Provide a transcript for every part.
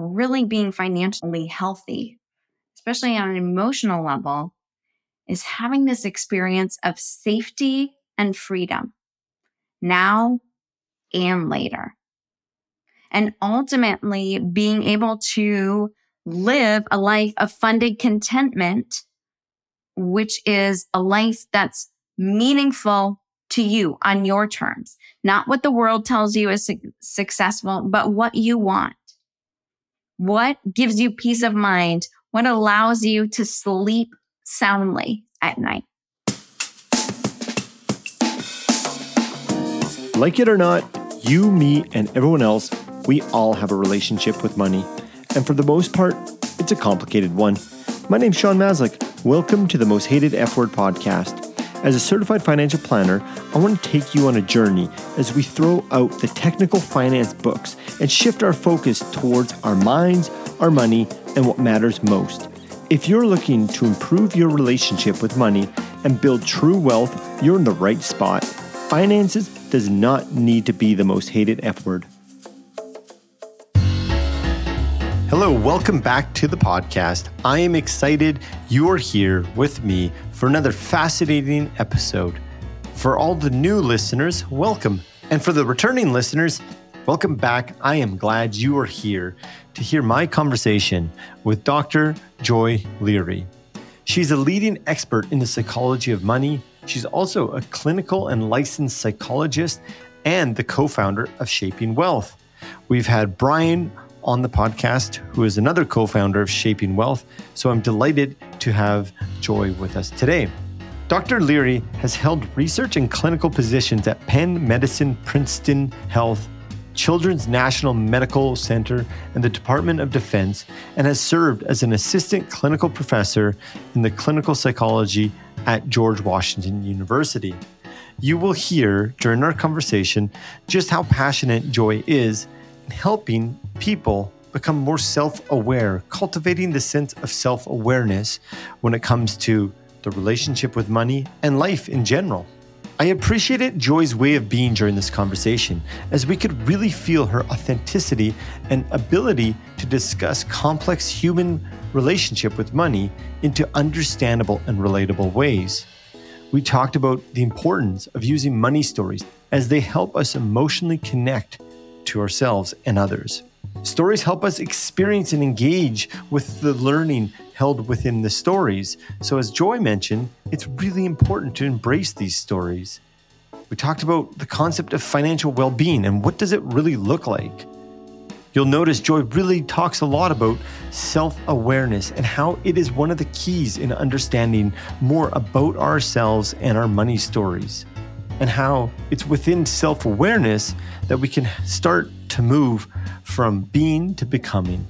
really being financially healthy, especially on an emotional level, is having this experience of safety and freedom now and later. And ultimately being able to live a life of funded contentment, which is a life that's meaningful to you on your terms, not what the world tells you is su- successful, but what you want. What gives you peace of mind? What allows you to sleep soundly at night? Like it or not, you, me, and everyone else, we all have a relationship with money. And for the most part, it's a complicated one. My name's Sean Maslick. Welcome to the Most Hated F Word podcast. As a certified financial planner, I want to take you on a journey as we throw out the technical finance books and shift our focus towards our minds, our money, and what matters most. If you're looking to improve your relationship with money and build true wealth, you're in the right spot. Finances does not need to be the most hated F word. Hello, welcome back to the podcast. I am excited you are here with me for another fascinating episode. For all the new listeners, welcome. And for the returning listeners, welcome back. I am glad you are here to hear my conversation with Dr. Joy Lere. She's a leading expert in the psychology of money. She's also a clinical and licensed psychologist and the co founder of Shaping Wealth. We've had Brian on the podcast, who is another co founder of Shaping Wealth. So I'm delighted to have Joy with us today. Dr. Lere has held research and clinical positions at Penn Medicine, Princeton Health, Children's National Medical Center, and the Department of Defense, and has served as an assistant clinical professor in the clinical psychology at George Washington University. You will hear during our conversation just how passionate Joy is helping people become more self aware, cultivating the sense of self awareness when it comes to the relationship with money and life in general. I appreciated Joy's way of being during this conversation, as we could really feel her authenticity and ability to discuss complex human relationship with money into understandable and relatable ways. We talked about the importance of using money stories as they help us emotionally connect to ourselves and others. Stories help us experience and engage with the learning held within the stories. So, as Joy mentioned, it's really important to embrace these stories. We talked about the concept of financial well being and what does it really look like. You'll notice Joy really talks a lot about self awareness and how it is one of the keys in understanding more about ourselves and our money stories, and how it's within self awareness that we can start to move from being to becoming.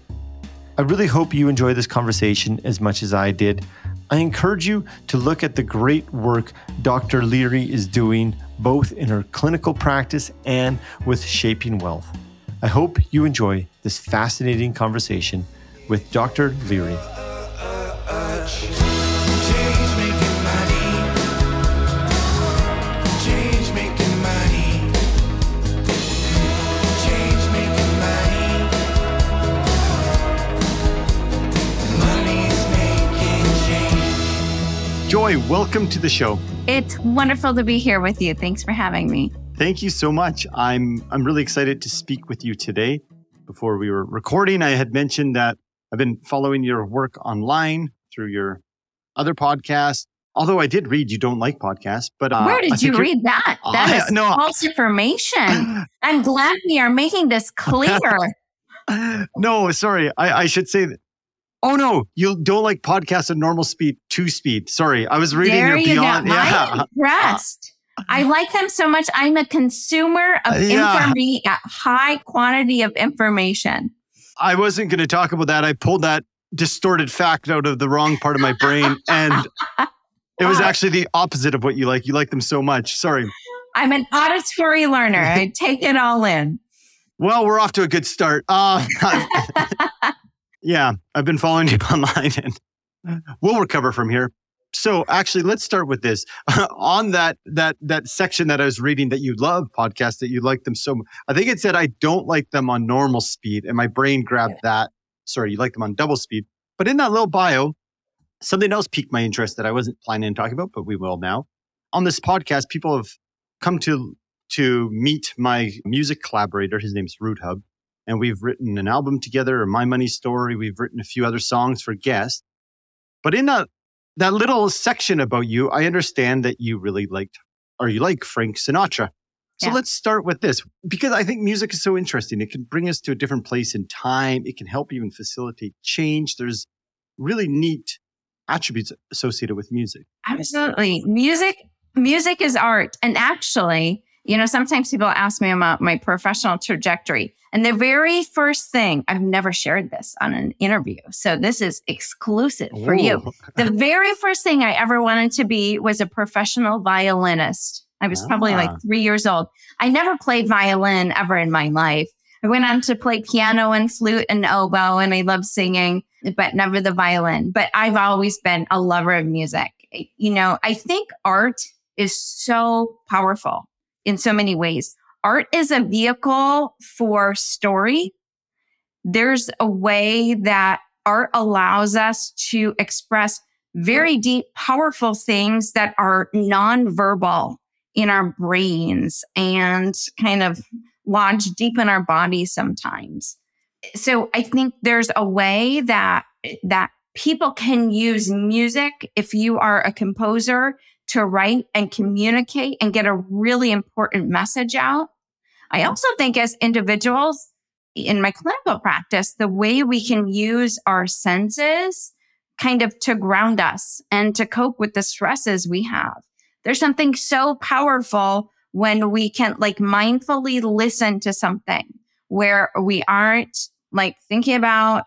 I really hope you enjoy this conversation as much as I did. I encourage you to look at the great work Dr. Lere is doing both in her clinical practice and with Shaping Wealth. I hope you enjoy this fascinating conversation with Dr. Lere. Joy, welcome to the show. It's wonderful to be here with you. Thanks for having me. Thank you so much. I'm I'm really excited to speak with you today. Before we were recording, I had mentioned that I've been following your work online through your other podcast. Although I did read you don't like podcasts, but uh, where did you read that? That is no. false information. I'm glad we are making this clear. no, sorry. I, I should say that Oh no, you don't like podcasts at normal speed, two speed. Sorry, I was reading there your you beyond. Go. Yeah. I'm impressed. I like them so much. I'm a consumer of Yeah. information, high quantity of information. I wasn't going to talk about that. I pulled that distorted fact out of the wrong part of my brain, and it was actually the opposite of what you like. You like them so much. Sorry. I'm an auditory learner. I take it all in. Well, we're off to a good start. Uh, yeah, I've been following you online, and we'll recover from here. So, actually, let's start with this. On that that that section that I was reading that you love podcasts that you like them so much. I think it said I don't like them on normal speed, and my brain grabbed that. sorry, you like them on double speed. But in that little bio, something else piqued my interest that I wasn't planning on talking about, but we will now. On this podcast, people have come to to meet my music collaborator. His name's Root Hub. And we've written an album together, My Money Story. We've written a few other songs for guests. But in that, that little section about you, I understand that you really liked or you like Frank Sinatra. So yeah. let's start with this because I think music is so interesting. It can bring us to a different place in time. It can help even facilitate change. There's really neat attributes associated with music. Absolutely. Music music is art. And actually, you know, sometimes people ask me about my professional trajectory. And the very first thing, I've never shared this on an interview. So this is exclusive for Ooh. you. The very first thing I ever wanted to be was a professional violinist. I was ah. probably like ah. three years old. I never played violin ever in my life. I went on to play piano and flute and oboe, and I love singing, but never the violin. But I've always been a lover of music. You know, I think art is so powerful in so many ways. Art is a vehicle for story. There's a way that art allows us to express very deep, powerful things that are nonverbal in our brains and kind of lodged deep in our bodies sometimes. So I think there's a way that that people can use music if you are a composer to write and communicate and get a really important message out. I also think as individuals in my clinical practice, the way we can use our senses kind of to ground us and to cope with the stresses we have. There's something so powerful when we can like mindfully listen to something where we aren't like thinking about,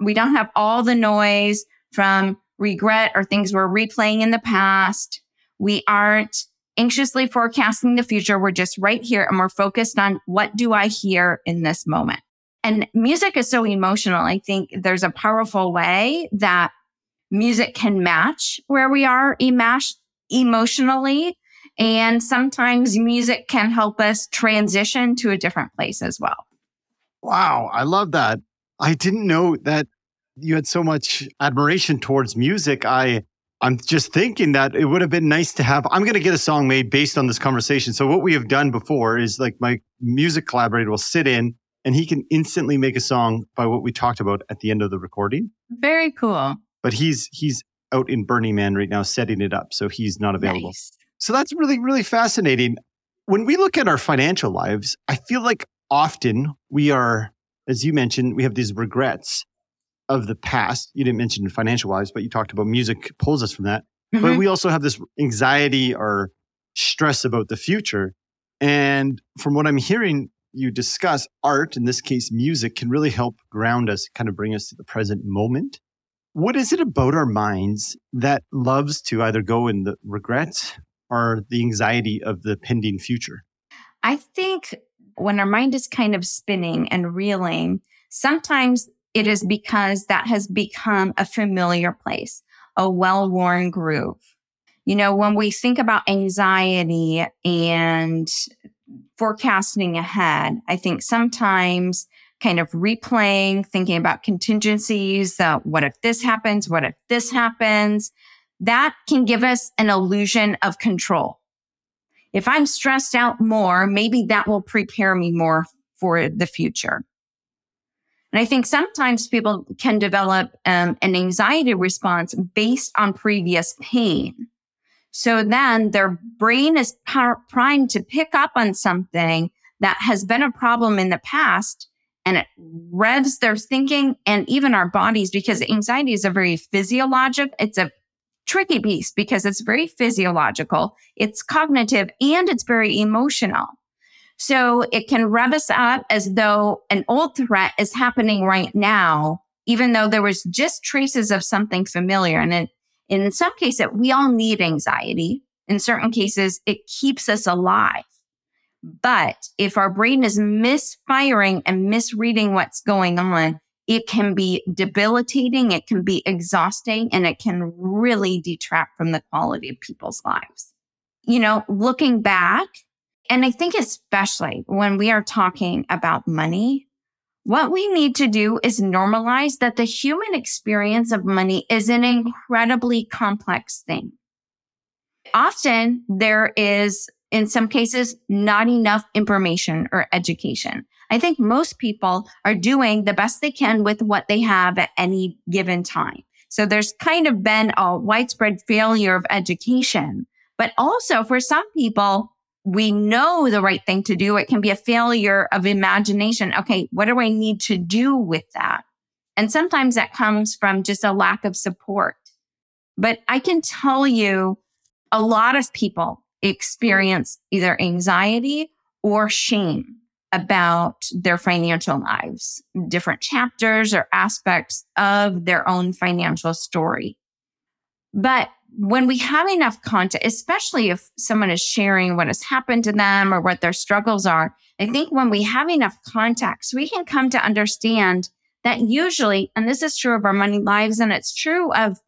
we don't have all the noise from regret or things we're replaying in the past. We aren't anxiously forecasting the future. We're just right here and we're focused on what do I hear in this moment? And music is so emotional. I think there's a powerful way that music can match where we are emotionally. And sometimes music can help us transition to a different place as well. Wow. I love that. I didn't know that you had so much admiration towards music. I I'm just thinking that it would have been nice to have. I'm going to get a song made based on this conversation. So what we have done before is like my music collaborator will sit in and he can instantly make a song by what we talked about at the end of the recording. Very cool. But he's he's out in Burning Man right now setting it up, so he's not available. Nice. So that's really really fascinating. When we look at our financial lives, I feel like often we are as you mentioned, we have these regrets of the past. You didn't mention financial wise, but you talked about music pulls us from that. Mm-hmm. But we also have this anxiety or stress about the future. And from what I'm hearing you discuss, art, in this case, music, can really help ground us, kind of bring us to the present moment. What is it about our minds that loves to either go in the regrets or the anxiety of the pending future? I think when our mind is kind of spinning and reeling, sometimes it is because that has become a familiar place, a well worn groove. You know, when we think about anxiety and forecasting ahead, I think sometimes kind of replaying, thinking about contingencies, what if this happens? What if this happens? That can give us an illusion of control. If I'm stressed out more, maybe that will prepare me more for the future. And I think sometimes people can develop um, an anxiety response based on previous pain. So then their brain is primed to pick up on something that has been a problem in the past and it revs their thinking and even our bodies because anxiety is a very physiologic, it's a tricky piece because it's very physiological, it's cognitive, and it's very emotional. So it can rev us up as though an old threat is happening right now, even though there was just traces of something familiar. And it, in some cases, we all need anxiety. In certain cases, it keeps us alive. But if our brain is misfiring and misreading what's going on, it can be debilitating, it can be exhausting, and it can really detract from the quality of people's lives. You know, looking back, and I think especially when we are talking about money, What we need to do is normalize that the human experience of money is an incredibly complex thing. Often there is, in some cases, not enough information or education. I think most people are doing the best they can with what they have at any given time. So there's kind of been a widespread failure of education, but also for some people, we know the right thing to do. It can be a failure of imagination. Okay. What do I need to do with that? And sometimes that comes from just a lack of support. But I can tell you a lot of people experience either anxiety or shame about their financial lives, different chapters or aspects of their own financial story. But when we have enough content, especially if someone is sharing what has happened to them or what their struggles are, I think when we have enough context, we can come to understand that usually, and this is true of our money lives and it's true of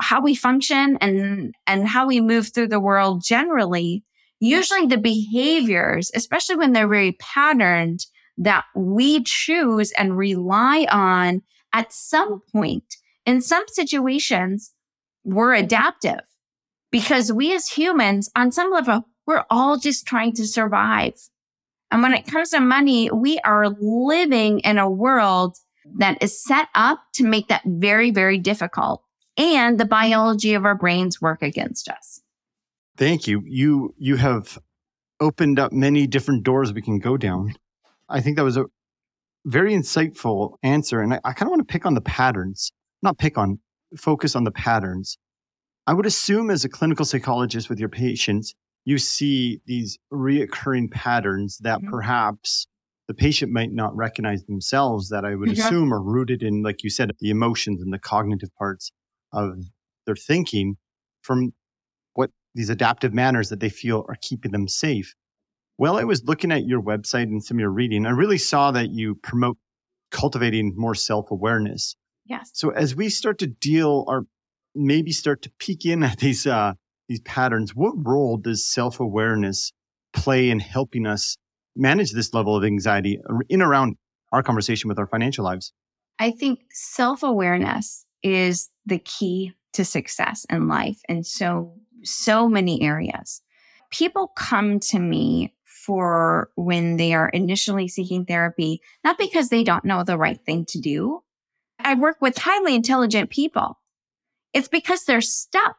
how we function and, and how we move through the world generally, usually the behaviors, especially when they're very patterned, that we choose and rely on at some point in some situations, we're adaptive because we as humans, on some level, we're all just trying to survive. And when it comes to money, we are living in a world that is set up to make that very, very difficult. And the biology of our brains work against us. Thank you. You you have opened up many different doors we can go down. I think that was a very insightful answer. And I, I kind of want to pick on the patterns, not pick on, focus on the patterns. I would assume as a clinical psychologist with your patients, you see these reoccurring patterns that mm-hmm. perhaps the patient might not recognize themselves that I would mm-hmm. assume are rooted in, like you said, the emotions and the cognitive parts of their thinking from these adaptive manners that they feel are keeping them safe. While I was looking at your website and some of your reading. I really saw that you promote cultivating more self awareness. Yes. So as we start to deal or maybe start to peek in at these uh, these patterns, what role does self awareness play in helping us manage this level of anxiety in around our conversation with our financial lives? I think self awareness is the key to success in life. And so so many areas. People come to me for when they are initially seeking therapy, not because they don't know the right thing to do. I work with highly intelligent people. It's because they're stuck.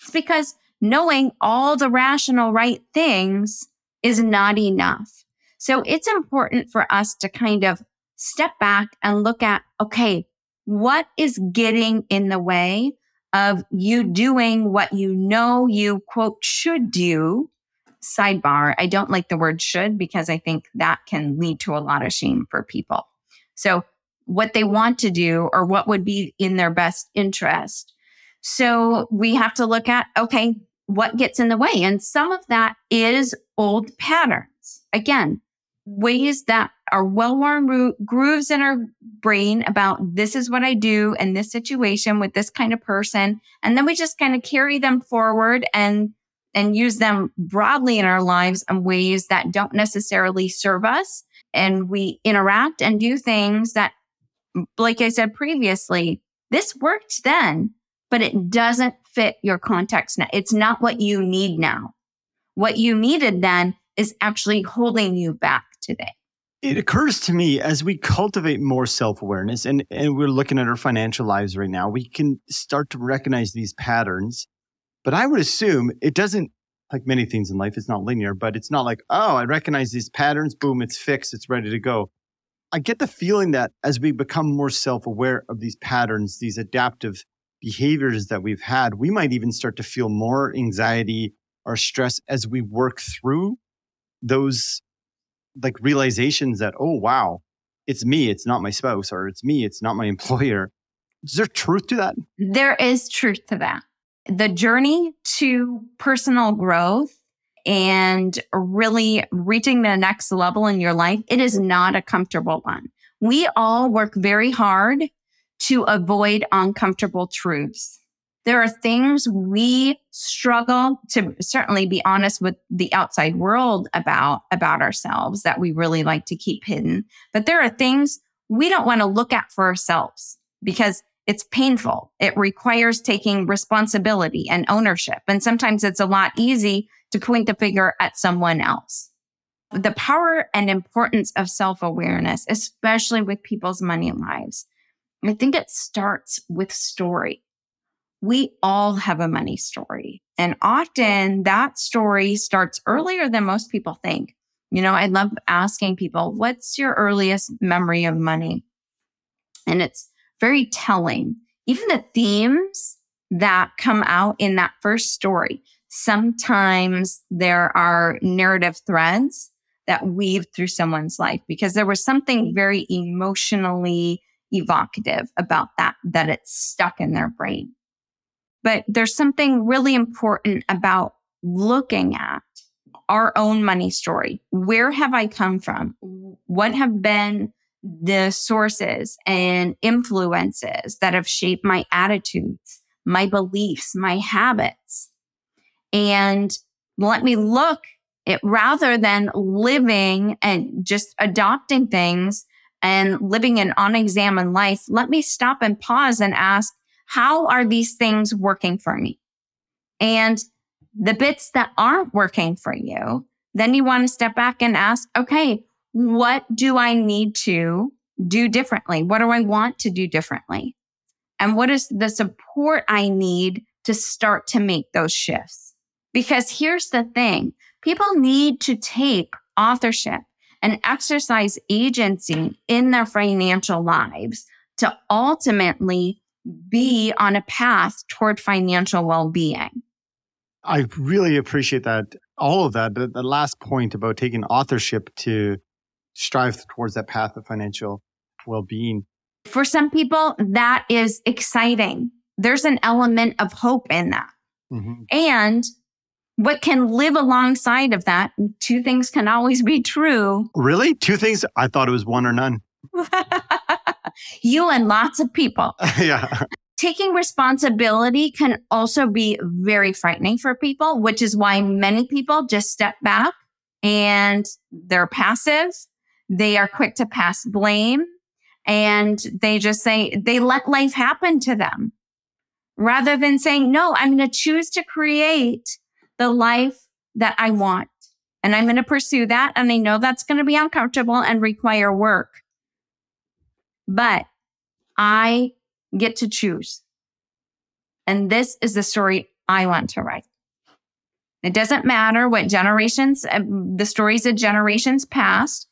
It's because knowing all the rational right things is not enough. So it's important for us to kind of step back and look at, okay, what is getting in the way of you doing what you know you quote should do. Sidebar. I don't like the word should because I think that can lead to a lot of shame for people. So what they want to do or what would be in their best interest. So we have to look at, okay, what gets in the way? And some of that is old patterns. Again, ways that are well-worn grooves in our brain about this is what I do in this situation with this kind of person. And then we just kind of carry them forward and and use them broadly in our lives in ways that don't necessarily serve us. And we interact and do things that, like I said previously, this worked then, but it doesn't fit your context now. It's not what you need now. What you needed then is actually holding you back today. It occurs to me as we cultivate more self awareness and, and we're looking at our financial lives right now, we can start to recognize these patterns. But I would assume it doesn't, like many things in life, it's not linear, but it's not like, oh, I recognize these patterns, boom, it's fixed, it's ready to go. I get the feeling that as we become more self aware of these patterns, these adaptive behaviors that we've had, we might even start to feel more anxiety or stress as we work through those like realizations that, oh, wow, it's me, it's not my spouse, or it's me, it's not my employer. Is there truth to that? There is truth to that. The journey to personal growth and really reaching the next level in your life, it is not a comfortable one. We all work very hard to avoid uncomfortable truths. There are things we struggle to certainly be honest with the outside world about, about ourselves that we really like to keep hidden. But there are things we don't want to look at for ourselves because it's painful. It requires taking responsibility and ownership. And sometimes it's a lot easy to point the finger at someone else. The power and importance of self awareness, especially with people's money lives, I think it starts with story. We all have a money story. And often that story starts earlier than most people think. You know, I love asking people, what's your earliest memory of money? And it's very telling. Even the themes that come out in that first story, sometimes there are narrative threads that weave through someone's life because there was something very emotionally evocative about that, that it's stuck in their brain. But there's something really important about looking at our own money story. Where have I come from? What have been the sources and influences that have shaped my attitudes, my beliefs, my habits. And let me look it rather than living and just adopting things and living an unexamined life. Let me stop and pause and ask, how are these things working for me? And the bits that aren't working for you, then you want to step back and ask, okay, what do I need to do differently? What do I want to do differently? And what is the support I need to start to make those shifts? Because here's the thing people need to take authorship and exercise agency in their financial lives to ultimately be on a path toward financial well being. I really appreciate that. All of that. The, the last point about taking authorship to strive towards that path of financial well being. For some people, that is exciting. There's an element of hope in that. Mm-hmm. And what can live alongside of that, two things can always be true. Really? Two things? I thought it was one or none. you and lots of people. yeah. Taking responsibility can also be very frightening for people, which is why many people just step back and they're passive they are quick to pass blame and they just say, they let life happen to them rather than saying, no, I'm going to choose to create the life that I want. And I'm going to pursue that. And I know that's going to be uncomfortable and require work. But I get to choose. And this is the story I want to write. It doesn't matter what generations, uh, the stories of generations past.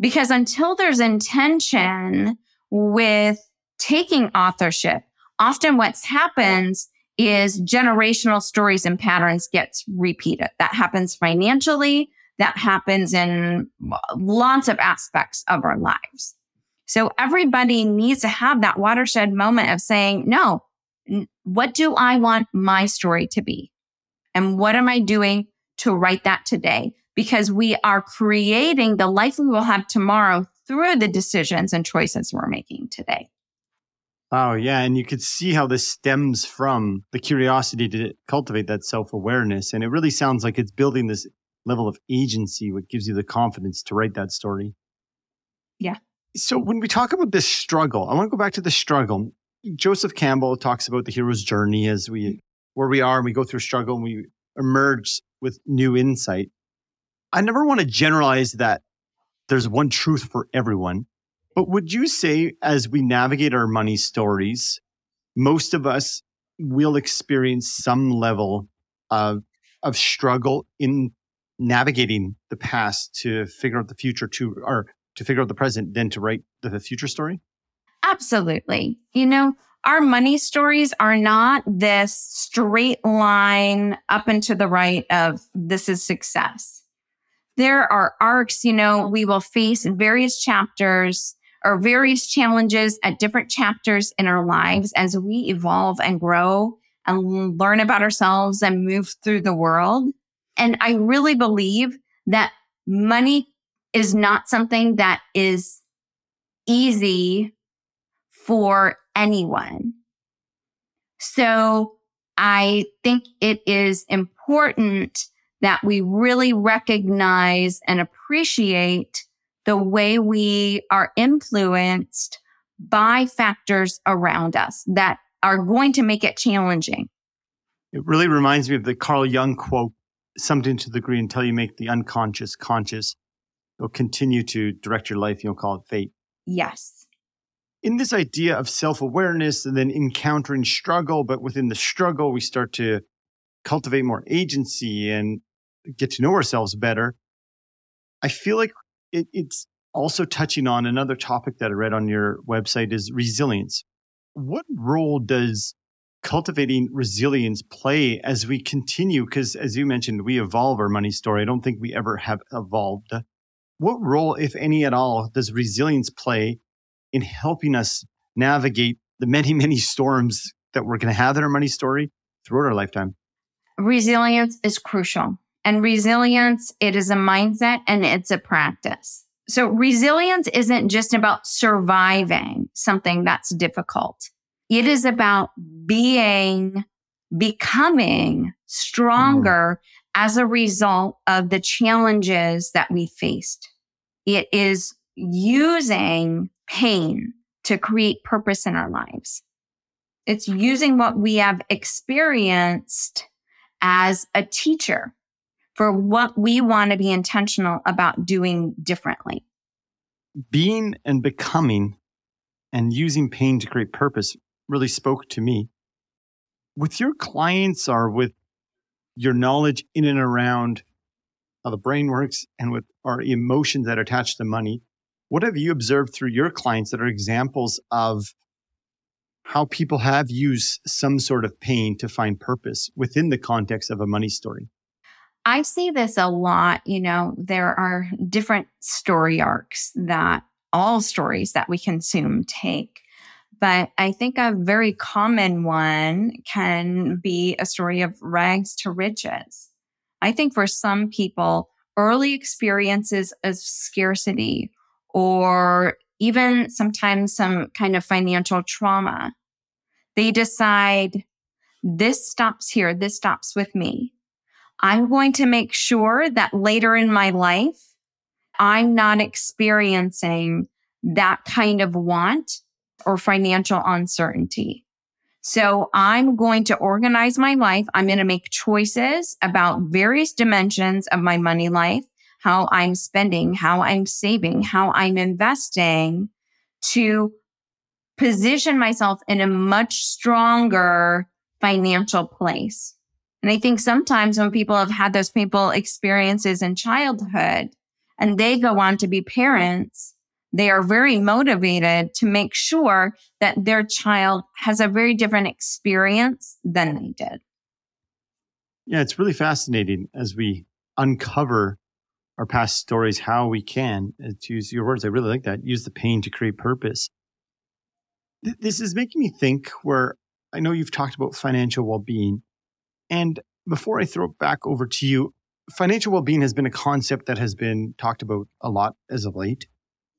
Because until there's intention with taking authorship, often what happens is generational stories and patterns gets repeated. That happens financially. That happens in lots of aspects of our lives. So everybody needs to have that watershed moment of saying, no, what do I want my story to be? And what am I doing to write that today? because we are creating the life we will have tomorrow through the decisions and choices we're making today. Oh, yeah. And you could see how this stems from the curiosity to cultivate that self awareness. And it really sounds like it's building this level of agency, what gives you the confidence to write that story. Yeah. So when we talk about this struggle, I want to go back to the struggle. Joseph Campbell talks about the hero's journey as we, mm. where we are and we go through struggle and we emerge with new insight. I never want to generalize that there's one truth for everyone. But would you say, as we navigate our money stories, most of us will experience some level of, of struggle in navigating the past to figure out the future to, or to figure out the present, then to write the future story? Absolutely. You know, our money stories are not this straight line up and to the right of this is success there are arcs, you know, we will face various chapters or various challenges at different chapters in our lives as we evolve and grow and learn about ourselves and move through the world. And I really believe that money is not something that is easy for anyone. So I think it is important that we really recognize and appreciate the way we are influenced by factors around us that are going to make it challenging. It really reminds me of the Carl Jung quote something to the degree until you make the unconscious conscious, you'll continue to direct your life. You'll call it fate. Yes. In this idea of self awareness and then encountering struggle, but within the struggle, we start to cultivate more agency and get to know ourselves better. I feel like it, it's also touching on another topic that I read on your website is resilience. What role does cultivating resilience play as we continue? Because as you mentioned, we evolve our money story. I don't think we ever have evolved. What role, if any at all, does resilience play in helping us navigate the many, many storms that we're going to have in our money story throughout our lifetime? Resilience is crucial. And resilience, it is a mindset and it's a practice. So resilience isn't just about surviving something that's difficult. It is about being, becoming stronger mm. As a result of the challenges that we faced. It is using pain to create purpose in our lives. It's using what we have experienced as a teacher for what we want to be intentional about doing differently. Being and becoming and using pain to create purpose really spoke to me. With your clients or with your knowledge in and around how the brain works and with our emotions that are attached to money, what have you observed through your clients that are examples of how people have used some sort of pain to find purpose within the context of a money story? I see this a lot. You know, there are different story arcs that all stories that we consume take. But I think a very common one can be a story of rags to riches. I think for some people, early experiences of scarcity or even sometimes some kind of financial trauma, they decide this stops here, this stops with me. I'm going to make sure that later in my life, I'm not experiencing that kind of want or financial uncertainty. So I'm going to organize my life. I'm going to make choices about various dimensions of my money life, how I'm spending, how I'm saving, how I'm investing to position myself in a much stronger financial place. And I think sometimes when people have had those painful experiences in childhood and they go on to be parents, they are very motivated to make sure that their child has a very different experience than they did. Yeah, it's really fascinating as we uncover our past stories, how we can, uh, to use your words, I really like that, use the pain to create purpose. This is making me think where I know you've talked about financial well being. And before I throw it back over to you, financial well being has been a concept that has been talked about a lot as of late.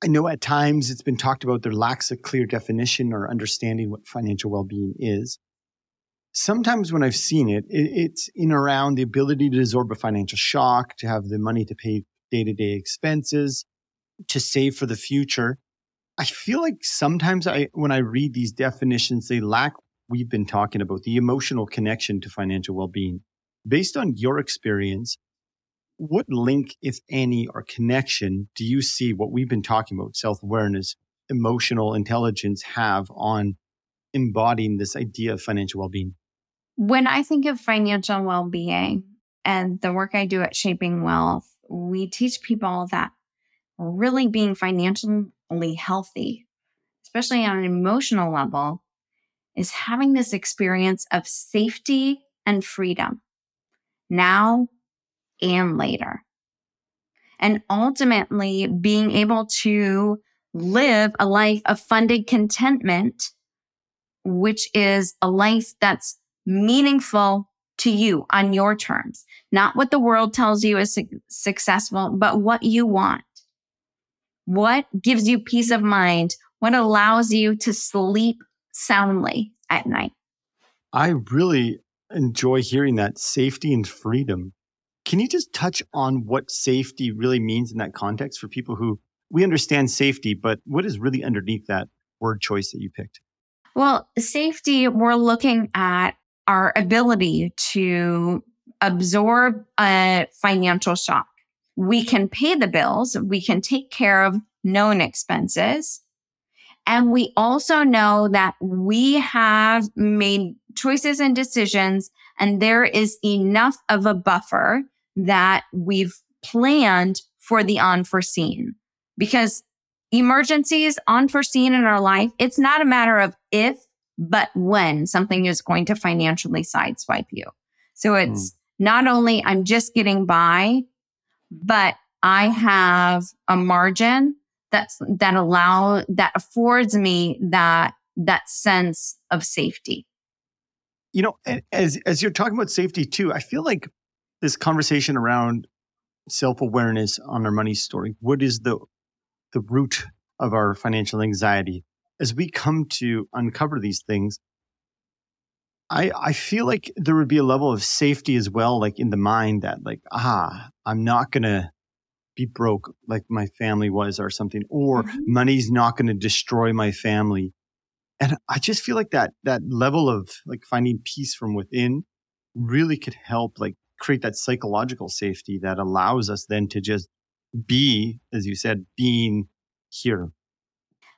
I know at times it's been talked about there lacks a clear definition or understanding what financial well being is. Sometimes when I've seen it, it's in around the ability to absorb a financial shock, to have the money to pay day to day expenses, to save for the future. I feel like sometimes I, when I read these definitions, they lack we've been talking about the emotional connection to financial well being. Based on your experience, what link, if any, or connection do you see what we've been talking about, self awareness, emotional intelligence, have on embodying this idea of financial well being? When I think of financial well being and the work I do at Shaping Wealth, we teach people that really being financially healthy, especially on an emotional level, is having this experience of safety and freedom now and later. And ultimately being able to live a life of funded contentment, which is a life that's meaningful to you on your terms, not what the world tells you is su- successful, but what you want. What gives you peace of mind? What allows you to sleep soundly at night? I really enjoy hearing that safety and freedom. Can you just touch on what safety really means in that context for people who we understand safety, but what is really underneath that word choice that you picked? Well, safety, we're looking at our ability to absorb a financial shock. We can pay the bills, we can take care of known expenses. And we also know that we have made choices and decisions, and there is enough of a buffer that we've planned for the unforeseen. Because emergencies unforeseen in our life, it's not a matter of if, but when something is going to financially sideswipe you. So it's mm. not only I'm just getting by, but I have a margin that's that allow that affords me that that sense of safety. You know, as as you're talking about safety too, I feel like this conversation around self-awareness on our money story, what is the the root of our financial anxiety? As we come to uncover these things, I I feel like there would be a level of safety as well, like in the mind that like, ah, I'm not gonna be broke like my family was or something, or mm-hmm. money's not going to destroy my family. And I just feel like that, that level of like finding peace from within really could help like create that psychological safety that allows us then to just be, as you said, being here.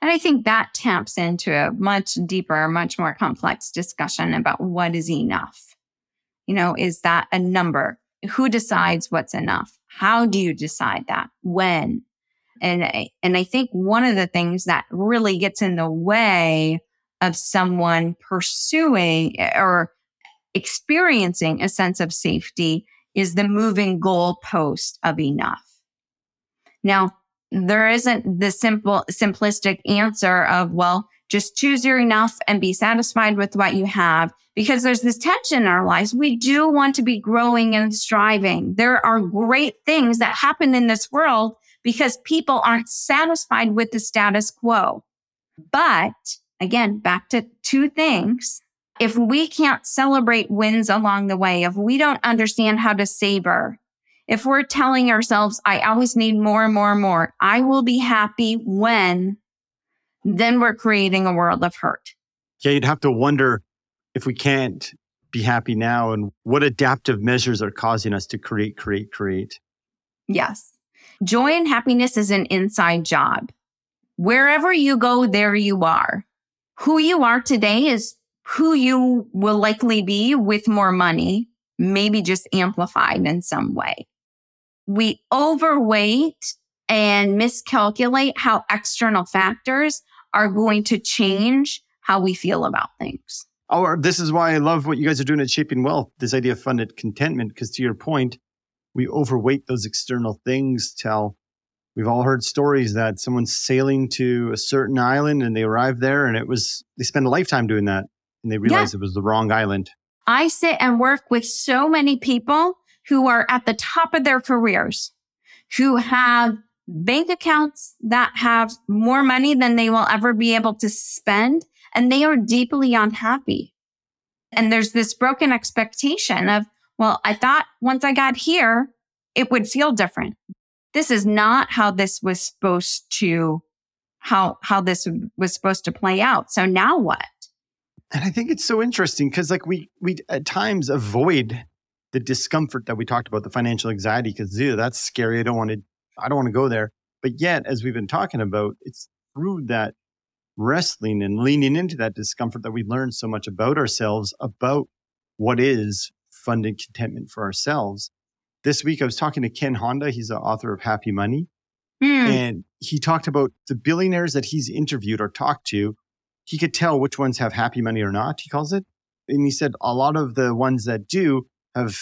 And I think that taps into a much deeper, much more complex discussion about what is enough. You know, is that a number? Who decides what's enough? How do you decide that? When? And I, and I think one of the things that really gets in the way of someone pursuing or experiencing a sense of safety is the moving goalpost of enough. Now, there isn't the simple, simplistic answer of, well, just choose your enough and be satisfied with what you have because there's this tension in our lives. We do want to be growing and striving. There are great things that happen in this world because people aren't satisfied with the status quo. But again, back to two things. If we can't celebrate wins along the way, if we don't understand how to savor, if we're telling ourselves, I always need more and more and more, I will be happy when then we're creating a world of hurt. Yeah, you'd have to wonder if we can't be happy now and what adaptive measures are causing us to create, create, create. Yes. Joy and happiness is an inside job. Wherever you go, there you are. Who you are today is who you will likely be with more money, maybe just amplified in some way. We overweight and miscalculate how external factors are going to change how we feel about things. Oh, this is why I love what you guys are doing at Shaping Wealth, this idea of funded contentment, because to your point, we overweight those external things till we've all heard stories that someone's sailing to a certain island and they arrive there and it was, they spend a lifetime doing that and they realize yeah. it was the wrong island. I sit and work with so many people who are at the top of their careers, who have bank accounts that have more money than they will ever be able to spend, and they are deeply unhappy. And there's this broken expectation of, well, I thought once I got here, it would feel different. This is not how this was supposed to, how, how this was supposed to play out. So now what? And I think it's so interesting because like we, we at times avoid the discomfort that we talked about, the financial anxiety, because that's scary. I don't want to I don't want to go there. But yet, as we've been talking about, it's through that wrestling and leaning into that discomfort that we learn so much about ourselves, about what is funded contentment for ourselves. This week, I was talking to Ken Honda. He's the author of Happy Money. Mm. And he talked about the billionaires that he's interviewed or talked to. He could tell which ones have happy money or not, he calls it. And he said a lot of the ones that do have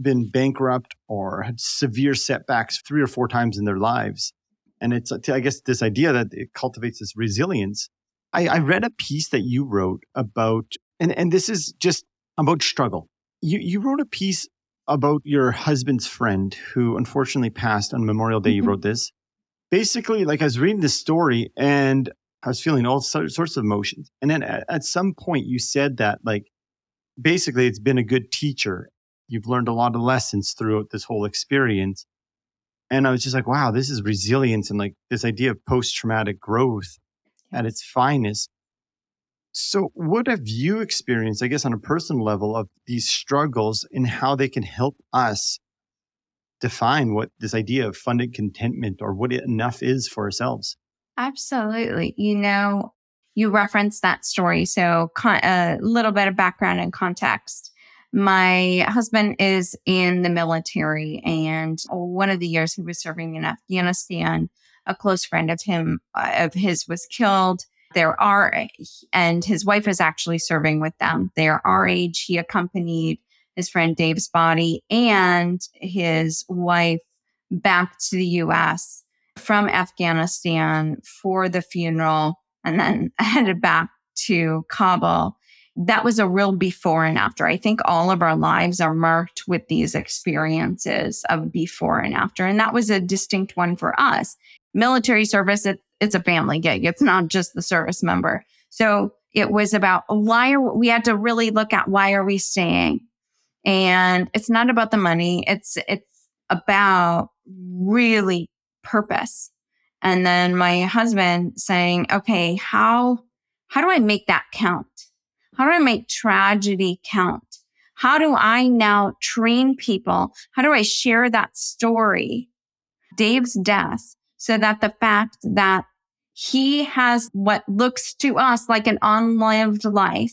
been bankrupt or had severe setbacks three or four times in their lives. And it's, I guess, this idea that it cultivates this resilience. I, I read a piece that you wrote about, and, and this is just about struggle. You, you wrote a piece about your husband's friend who unfortunately passed on Memorial Day. Mm-hmm. You wrote this. Basically, like I was reading this story and I was feeling all sorts of emotions. And then at, at some point, you said that, like, basically it's been a good teacher. You've learned a lot of lessons throughout this whole experience. And I was just like, wow, this is resilience and like this idea of post traumatic growth at its finest. So, what have you experienced, I guess, on a personal level of these struggles and how they can help us define what this idea of funded contentment or what enough is for ourselves? Absolutely. You know, you referenced that story. So, con- a little bit of background and context. My husband is in the military, and one of the years he was serving in Afghanistan, a close friend of him uh, of his was killed. There are, and his wife is actually serving with them. They are our age. He accompanied his friend Dave's body and his wife back to the U.S. from Afghanistan for the funeral, and then headed back to Kabul that was a real before and after. I think all of our lives are marked with these experiences of before and after. And that was a distinct one for us. Military service, it, it's a family gig. It's not just the service member. So it was about why are we had to really look at why are we staying? And it's not about the money. It's, it's about really purpose. And then my husband saying, okay, how, how do I make that count? How do I make tragedy count? How do I now train people? How do I share that story, Dave's death, so that the fact that he has what looks to us like an unlived life.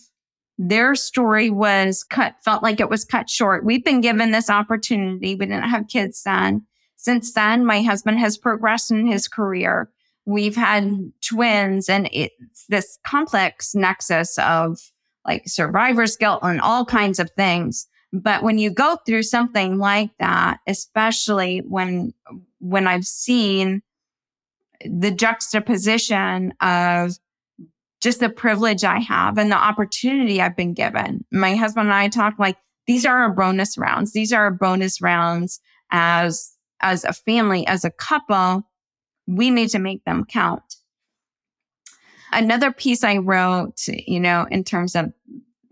Their story was cut, felt like it was cut short. We've been given this opportunity. We didn't have kids then. Since then, my husband has progressed in his career. We've had mm-hmm. twins and it's this complex nexus of like survivor's guilt and all kinds of things. But when you go through something like that, especially when, when I've seen the juxtaposition of just the privilege I have and the opportunity I've been given. My husband and I talk like these are our bonus rounds. These are our bonus rounds as, as a family, as a couple. We need to make them count another piece I wrote, you know, in terms of,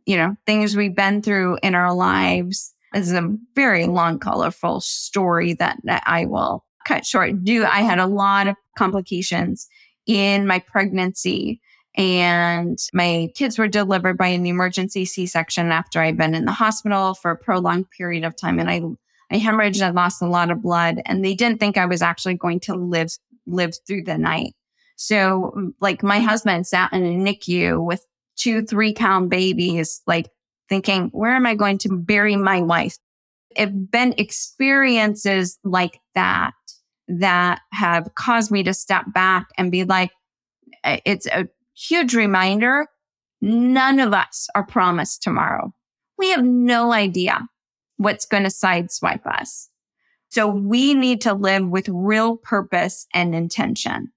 you know, things we've been through in our lives is a very long, colorful story that, that I will cut short. Do I had a lot of complications in my pregnancy and my kids were delivered by an emergency C-section after I'd been in the hospital for a prolonged period of time. And I, I hemorrhaged, I lost a lot of blood and they didn't think I was actually going to live, live through the night. So mm, like my husband sat in a NICU with two, three pound babies, like thinking, where am I going to bury my wife? It's been experiences like that that have caused me to step back and be like, it's a huge reminder. None of us are promised tomorrow. We have no idea what's going to sideswipe us. So we need to live with real purpose and intention.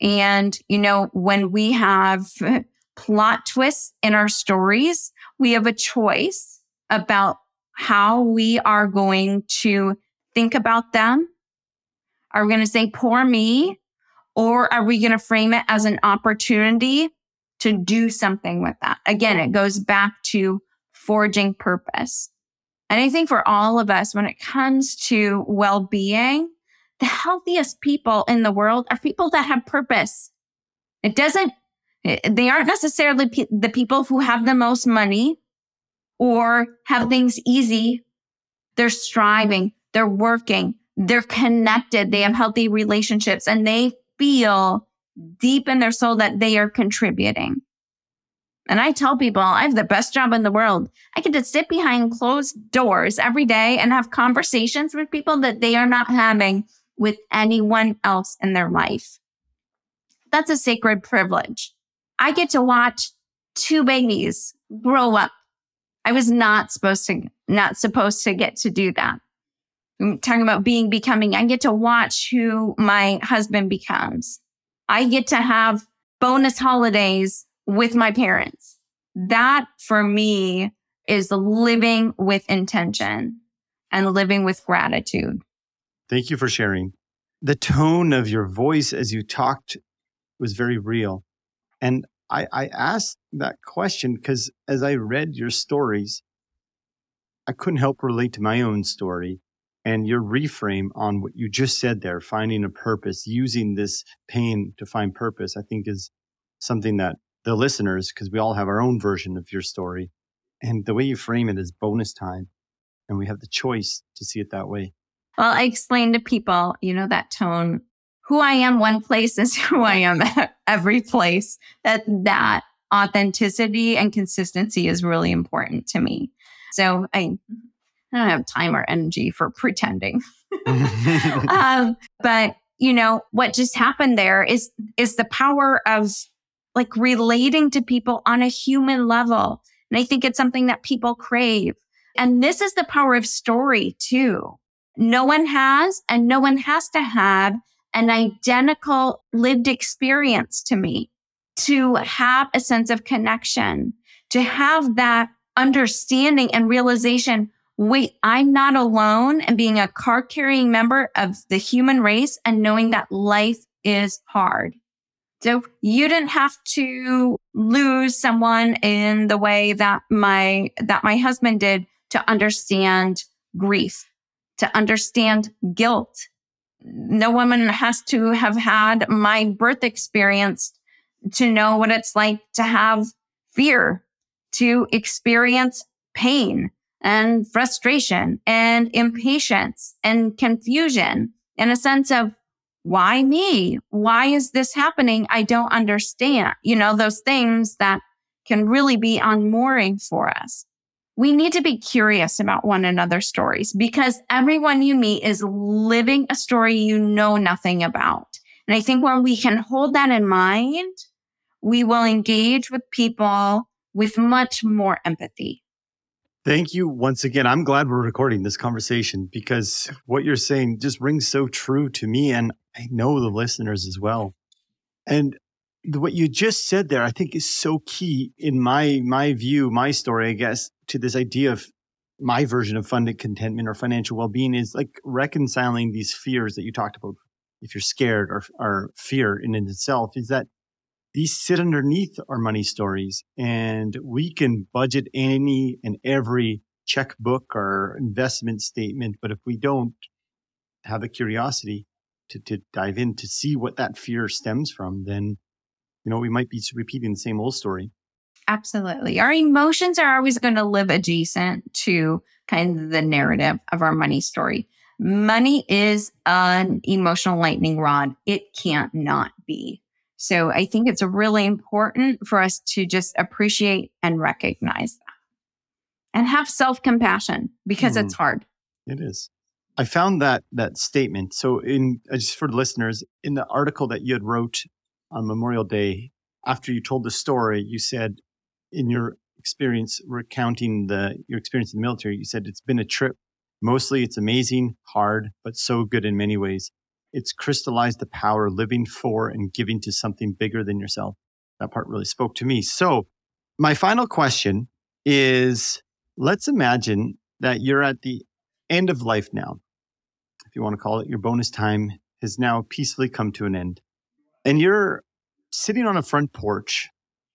And, you know, when we have plot twists in our stories, we have a choice about how we are going to think about them. Are we going to say, poor me? Or are we going to frame it as an opportunity to do something with that? Again, it goes back to forging purpose. And I think for all of us, when it comes to well being, the healthiest people in the world are people that have purpose. It doesn't, eh, they aren't necessarily pe- the people who have the most money or have things easy. They're striving, they're working, they're connected, they have healthy relationships, and they feel deep in their soul that they are contributing. And I tell people I have the best job in the world. I get to sit behind closed doors every day and have conversations with people that they are not having with anyone else in their life. That's a sacred privilege. I get to watch two babies grow up. I was not supposed to, not supposed to get to do that. I'm talking about being becoming. I get to watch who my husband becomes. I get to have bonus holidays with my parents. That for me is living with intention and living with gratitude. Thank you for sharing. The tone of your voice as you talked was very real. And I, I asked that question because as I read your stories, I couldn't help relate to my own story and your reframe on what you just said there, finding a purpose, using this pain to find purpose, I think is something that the listeners, because we all have our own version of your story, and the way you frame it is bonus time. And we have the choice to see it that way. Well, I explain to people, you know, that tone, who I am one place is who I am every place. That that authenticity and consistency is really important to me. So I I don't have time or energy for pretending. um, but you know what just happened there is is the power of like relating to people on a human level, and I think it's something that people crave. And this is the power of story too. No one has, and no one has to have an identical lived experience to me to have a sense of connection, to have that understanding and realization wait, I'm not alone and being a car carrying member of the human race and knowing that life is hard. So you didn't have to lose someone in the way that my, that my husband did to understand grief, to understand guilt. No woman has to have had my birth experience to know what it's like to have fear, to experience pain, and frustration and impatience and confusion and a sense of why me? Why is this happening? I don't understand. You know, those things that can really be unmooring for us. We need to be curious about one another's stories because everyone you meet is living a story you know nothing about. And I think when we can hold that in mind, we will engage with people with much more empathy. Thank you once again. I'm glad we're recording this conversation because what you're saying just rings so true to me and I know the listeners as well. And what you just said there, I think is so key in my my view, my story, I guess, to this idea of my version of funded contentment or financial well-being is like reconciling these fears that you talked about. If you're scared or, or fear in itself, is that these sit underneath our money stories and we can budget any and every checkbook or investment statement. But if we don't have the curiosity to, to dive in to see what that fear stems from, then, you know, we might be repeating the same old story. Absolutely. Our emotions are always going to live adjacent to kind of the narrative of our money story. Money is an emotional lightning rod. It can't not be. So I think it's really important for us to just appreciate and recognize that and have self compassion because mm. it's hard. It is. I found that that statement. So in uh, just for the listeners, in the article that you had wrote on Memorial Day, after you told the story, you said in your experience recounting the your experience in the military, you said it's been a trip. Mostly it's amazing, hard, but so good in many ways it's crystallized the power living for and giving to something bigger than yourself. That part really spoke to me. So, my final question is let's imagine that you're at the end of life now. You want to call it, your bonus time has now peacefully come to an end. And you're sitting on a front porch,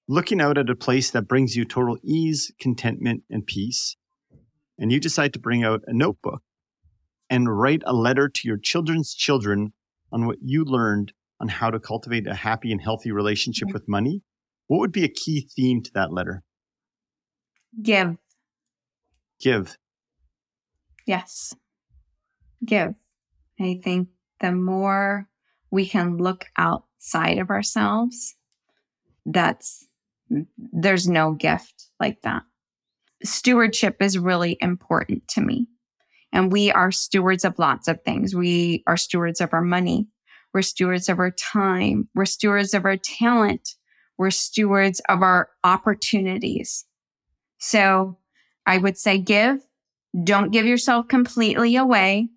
looking out at a place that brings you total ease, contentment, and peace. And you decide to bring out a notebook and write a letter to your children's children on what you learned on how to cultivate a happy and healthy relationship mm-hmm. with money, what would be a key theme to that letter? Give. Give. Yes. Give. I think the more we can look outside of ourselves, that's there's no gift like that. Stewardship is really important to me. And we are stewards of lots of things. We are stewards of our money. We're stewards of our time. We're stewards of our talent. We're stewards of our opportunities. So I would say give. Don't give yourself completely away,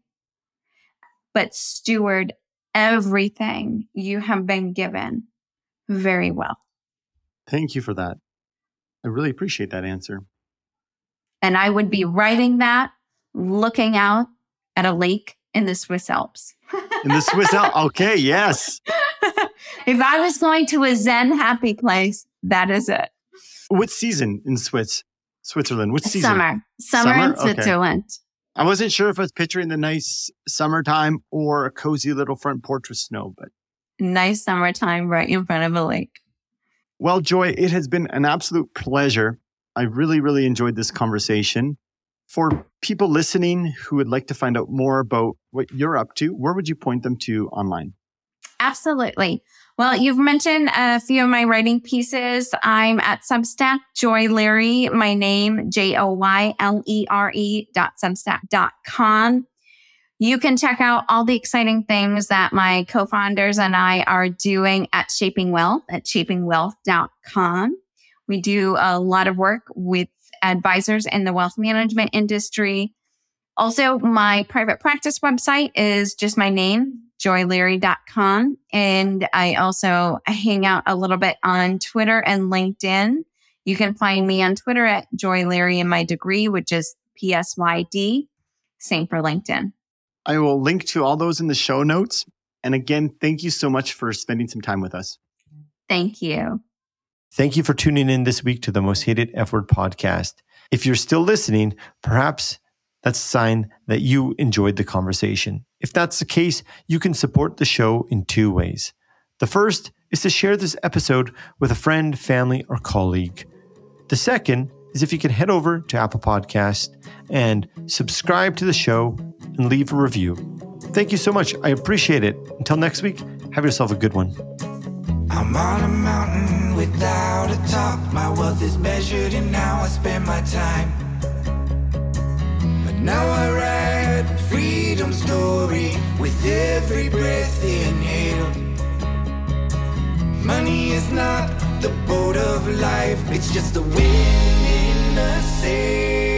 but steward everything you have been given very well. Thank you for that. I really appreciate that answer. And I would be writing that looking out at a lake in the Swiss Alps. in the Swiss Alps. Okay, yes. if I was going to a Zen happy place, that is it. What season in Swiss? Switzerland? What season? Summer. Summer, Summer? in Okay. I wasn't sure if I was picturing the nice summertime or a cozy little front porch with snow, but Nice summertime right in front of a lake. well, Joy, it has been an absolute pleasure. I really, really enjoyed this conversation. For people listening who would like to find out more about what you're up to, where would you point them to online? Absolutely. Well, you've mentioned a few of my writing pieces. I'm at Substack, Joy Lere, my name, J O Y L E R E dot Substack dot com. You can check out all the exciting things that my co founders and I are doing at Shaping Wealth at shapingwealth.com. We do a lot of work with advisors in the wealth management industry. Also, my private practice website is just my name, joylere.com. And I also hang out a little bit on Twitter and LinkedIn. You can find me on Twitter at Joy Lere and my degree, which is PSYD. Same for LinkedIn. I will link to all those in the show notes. And again, thank you so much for spending some time with us. Thank you. Thank you for tuning in this week to the Most Hated F Word podcast. If you're still listening, perhaps that's a sign that you enjoyed the conversation. If that's the case, you can support the show in two ways. The first is to share this episode with a friend, family, or colleague. The second is if you can head over to Apple Podcast and subscribe to the show and leave a review. Thank you so much. I appreciate it. Until next week, have yourself a good one. I'm on a mountain without a top. My wealth is measured in how I spend my time. But now I write freedom story with every breath inhaled. Money is not the boat of life, it's just the wind in the sail.